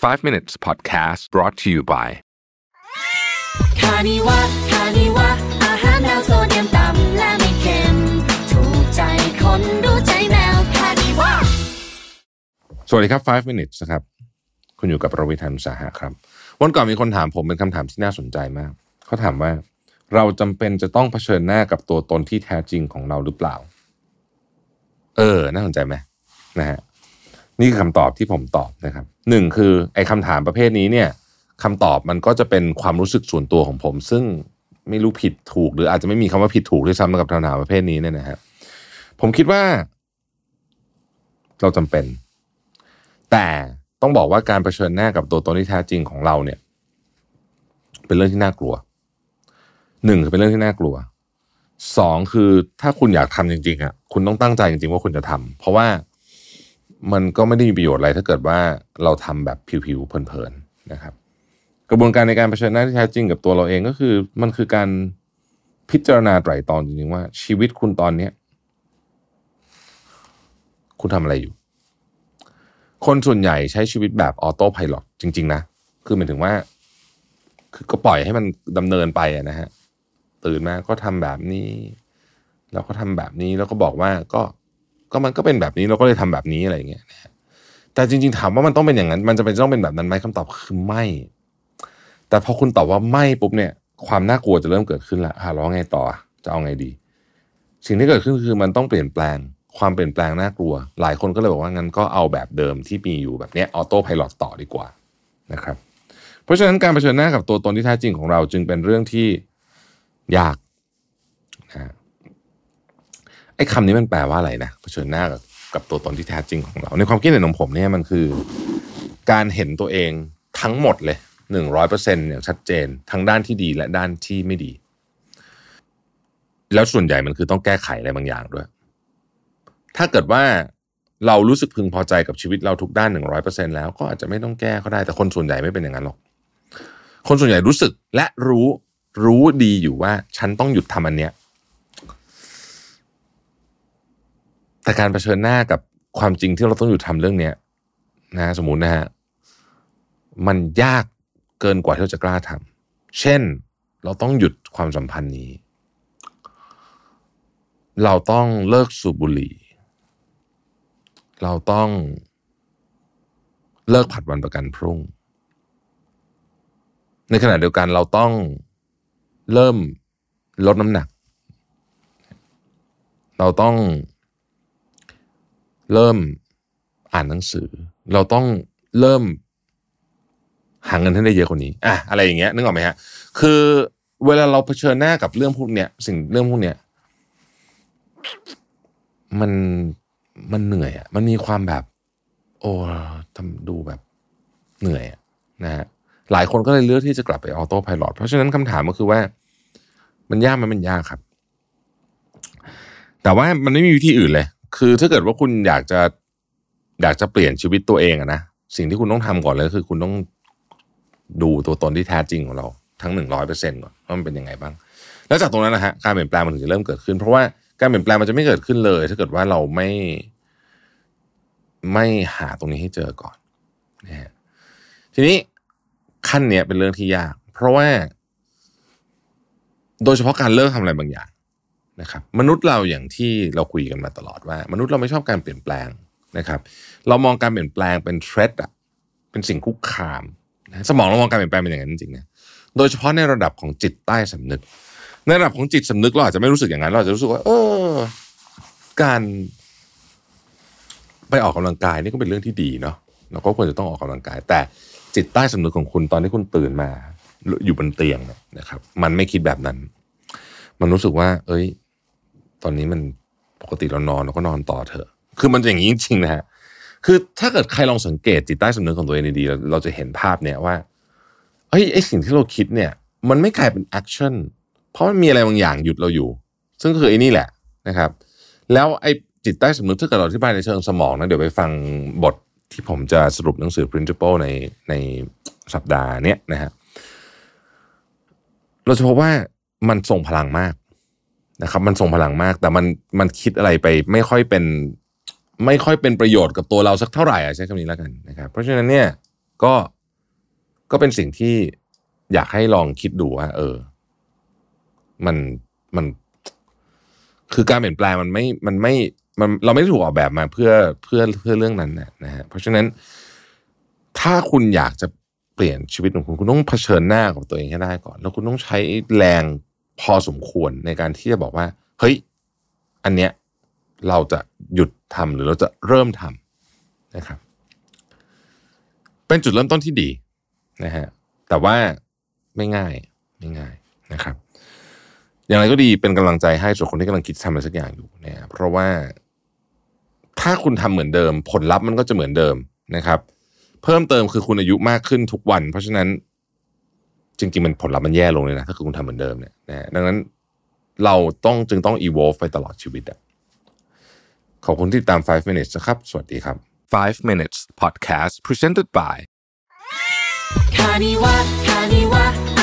5 minutes podcast brought to you by คานิวะคานิวะอาหารแนวโซเดียมต่ำและไม่เค็ม ถูกใจคนรู้ใจแมวคานิวะสวัสดีครับ 5 minutes นะครับ คุณอยู่กับประวิทยานุสาหะครับ วันก่อนมีคนถามผมเป็นคำถามที่น่าสนใจมาก เขาถามว่า เราจำเป็นจะต้องเผชิญหน้ากับตัวตนที่แท้จริงของเราหรือเปล่า เออ น่าสนใจไหมนะฮะ นี่คือคำตอบที่ผมตอบนะครับหนึ่งคือไอ้คำถามประเภทนี้เนี่ยคำตอบมันก็จะเป็นความรู้สึกส่วนตัวของผม ซึ่งไม่รู้ผิดถูก หรืออาจจะไม่มีคำว่าผิดถูกด้วยซ้ำกับคำถามประเภทนี้เนี่ยนะฮะผมคิดว่า เราจำเป็น แต่ต้องบอกว่าการเผชิญหน้ากับตัวตนที่แท้จริงของเราเนี่ย เป็นเรื่องที่น่ากลัวหนึ่งคือเป็นเรื่องที่น่ากลัวสองคือถ้าคุณอยากทำจริงๆอะคุณต้องตั้งใจจริงๆว่าคุณจะทำเพราะว่า มันก็ไม่ได้มีประโยชน์อะไรถ้าเกิดว่าเราทำแบบผิวๆเพลินๆนะครับ กระบวนการในการเผชิญหน้าที่แท้จริงกับตัวเราเองก็คือ มันคือการพิจารณาไตร่ตรองจริงๆว่า ชีวิตคุณตอนเนี้ยคุณทำอะไรอยู่ คนส่วนใหญ่ใช้ชีวิตแบบออโต้พายロจริง ๆ นะ คือหมายถึงว่า คือก็ปล่อยให้มันดำเนินไปนะฮะตื่นมาก็ทำแบบนี้ แล้วก็ทำแบบนี้แล้วก็บอกว่าก็ ก็มันก็เป็นแบบนี้เราก็เลยทำแบบนี้อะไรอย่างเงี้ยนะฮะแต่จริง ๆ ถามว่ามันต้องเป็นอย่างนั้น มันจะเป็นต้องเป็นแบบนั้นไหมคำตอบคือไม่ แต่พอคุณตอบว่าไม่ปุ๊บเนี่ย ความน่ากลัวจะเริ่มเกิดขึ้นละอะแล้วไงต่อจะเอาไงดี สิ่งที่เกิดขึ้นคือมันต้องเปลี่ยนแปลงความเปลี่ยนแปลงน่ากลัว หลายคนก็เลยบอกว่างั้นก็เอาแบบเดิมที่มีอยู่แบบเนี้ยออโต้พายロต่อดีกว่านะครับ เพราะฉะนั้นการเผชิญหน้ากับตัวตนที่แท้จริงของเราจึงเป็นเรื่องที่ยากนะ อ้คำนี้มันแปลว่าอะไรนะเผชิญหน้ากับกับตัวตนที่แท้จริงของเรา ในความคิดเห็นของผมเนี่ยมันคือ การเห็นตัวเองทั้งหมดเลยหนึ่งร้อยเปอร์เซ็นต์อย่างชัดเจน ทั้งด้านที่ดีและด้านที่ไม่ดี แล้วส่วนใหญ่มันคือต้องแก้ไขอะไรบางอย่างด้วย ถ้าเกิดว่าเรารู้สึกพึงพอใจกับชีวิตเราทุกด้านหนึ่งร้อยเปอร์เซ็นแล้วก็อาจจะไม่ต้องแก้ก็ได้แต่คนส่วนใหญ่ไม่เป็นอย่างนั้นหรอก คนส่วนใหญ่รู้สึกและรู้รู้ดีอยู่ว่าฉันต้องหยุดทำอันเนี้ย แต่การเผชิญหน้ากับความจริงที่เราต้องหยุดทำเรื่องเนี้ยนะสมมุตินะฮะมันยากเกินกว่าที่เราจะกล้าทำเช่น เราต้องหยุดความสัมพันธ์นี้ เราต้องเลิกสูบบุหรี่ เราต้องเลิกผัดวันประกันพรุ่ง ในขณะเดียวกันเราต้องเริ่มลดน้ำหนัก เราต้อง เริ่มอ่านหนังสือ เราต้องเริ่มหาเงินให้ได้เยอะกว่านี้อะอะไรอย่างเงี้ยนึกออกไหมฮะ คือเวลาเราเผชิญหน้ากับเรื่องพวกเนี้ยสิ่งเรื่องพวกเนี้ยมันมันเหนื่อยอะมันมีความแบบ โอ้ทำดูแบบเหนื่อยอะนะฮะหลายคนก็เลยเลือกที่จะกลับไปออโต้พายロเพราะฉะนั้นคำถามก็คือว่า มันยากไหมันมันยากครับ แต่ว่ามันไม่มีวิธีอื่นเลย คือถ้าเกิดว่าคุณอยากจะอยากจะเปลี่ยนชีวิตตัวเองอะนะสิ่งที่คุณต้องทำก่อนเลยคือ คุณต้องดูตัวตนที่แท้จริงของเรา ทั้งหนึ่งร้อยเปอร์เซ็นต์ก่อนว่ามันเป็นยังไงบ้าง แล้วจากตรงนั้นนะฮะการเปลี่ยนแปลงมันถึงจะเริ่มเกิดขึ้น เพราะว่าการเปลี่ยนแปลงมันจะไม่เกิดขึ้นเลย ถ้าเกิดว่าเราไม่ ไม่หาตรงนี้ให้เจอก่อนนะฮะทีนี้ขั้นเนี้ยเป็นเรื่องที่ยาก เพราะว่า โดยเฉพาะการเลิกทำอะไรบางอย่าง นะครับมนุษย์เราอย่างที่เราคุยกันมาตลอดว่า มนุษย์เราไม่ชอบการเปลี่ยนแปลงนะครับ เรามองการเปลี่ยนแปลงเป็นเทรดอะเป็นสิ่งคุกคามนะสมองเรามองการเปลี่ยนแปลงเป็นอย่างนั้นจริงๆนะโดยเฉพาะในระดับของจิตใต้สำนึก ในระดับของจิตสำนึกเราอาจจะไม่รู้สึกอย่างนั้น เราจะรู้สึกว่า เออ การไปออกกำลังกายนี่ก็เป็นเรื่องที่ดีเนาะเราก็ควรจะต้องออกกำลังกาย แต่จิตใต้สำนึกของคุณตอนที่คุณตื่นมา อยู่บนเตียงนะครับ มันไม่คิดแบบนั้น มันรู้สึกว่า เอ้ย ตอนนี้มันปกติเรานอนเราก็นอนต่อเถอะ คือมันอย่างนี้จริงๆนะฮะคือถ้าเกิดใครลองสังเกตจิตใต้สำนึกของตัวเองดีๆเราจะเห็นภาพเนี่ยว่าเฮ้ยไอสิ่งที่เราคิดเนี่ย มันไม่กลายเป็น action เพราะมันมีอะไรบางอย่างหยุดเราอยู่ ซึ่งก็คือไอ้นี่แหละนะครับ แล้วไอจิตใต้สำนึกถ้าเกิดเราอธิบายในเชิงสมองนะเดี๋ยวไปฟังบทที่ผมจะสรุปหนังสือ principle ในในสัปดาห์เนี้ยนะฮะเราจะพบว่ามันทรงพลังมาก นะครับมันทรงพลังมาก แต่มันมันคิดอะไรไปไม่ค่อยเป็น ไม่ค่อยเป็นประโยชน์กับตัวเราสักเท่าไหร่อะใช้คำนี้แล้วกันนะครับ เพราะฉะนั้นเนี่ยก็ก็เป็นสิ่งที่อยากให้ลองคิดดูว่า เออ มันมัน คือการเปลี่ยนแปลงมันไม่มันไม่มันเราไม่ได้ถูกออกแบบมาเพื่อเพื่อเพื่อเรื่องนั้นนะนะฮะเพราะฉะนั้น ถ้าคุณอยากจะเปลี่ยนชีวิตของคุณคุณต้องเผชิญหน้ากับตัวเองให้ได้ก่อน แล้วคุณต้องใช้แรง พอสมควรในการที่จะบอกว่า เฮ้ย อันเนี้ยเราจะหยุดทำหรือเราจะเริ่มทำนะครับ เป็นจุดเริ่มต้นที่ดีนะฮะแต่ว่าไม่ง่ายไม่ง่ายนะครับ อย่างไรก็ดีเป็นกำลังใจให้ส่วนคนที่กำลังคิดทำอะไรสักอย่างอยู่เนี่ยเพราะว่าถ้าคุณทำเหมือนเดิม ผลลัพธ์มันก็จะเหมือนเดิมนะครับ เพิ่มเติมคือคุณอายุมากขึ้นทุกวัน เพราะฉะนั้น จริงๆมันผลลัพธ์มันแย่ลงเลยนะถ้าคือคุณทำเหมือนเดิมเนี่ยนะดังนั้นเราต้องจึงต้อง evolve ไปตลอดชีวิตอะขอบคุณที่ติดตาม 5 minutes นะครับ สวัสดีครับ 5 minutes podcast presented by คานิวะ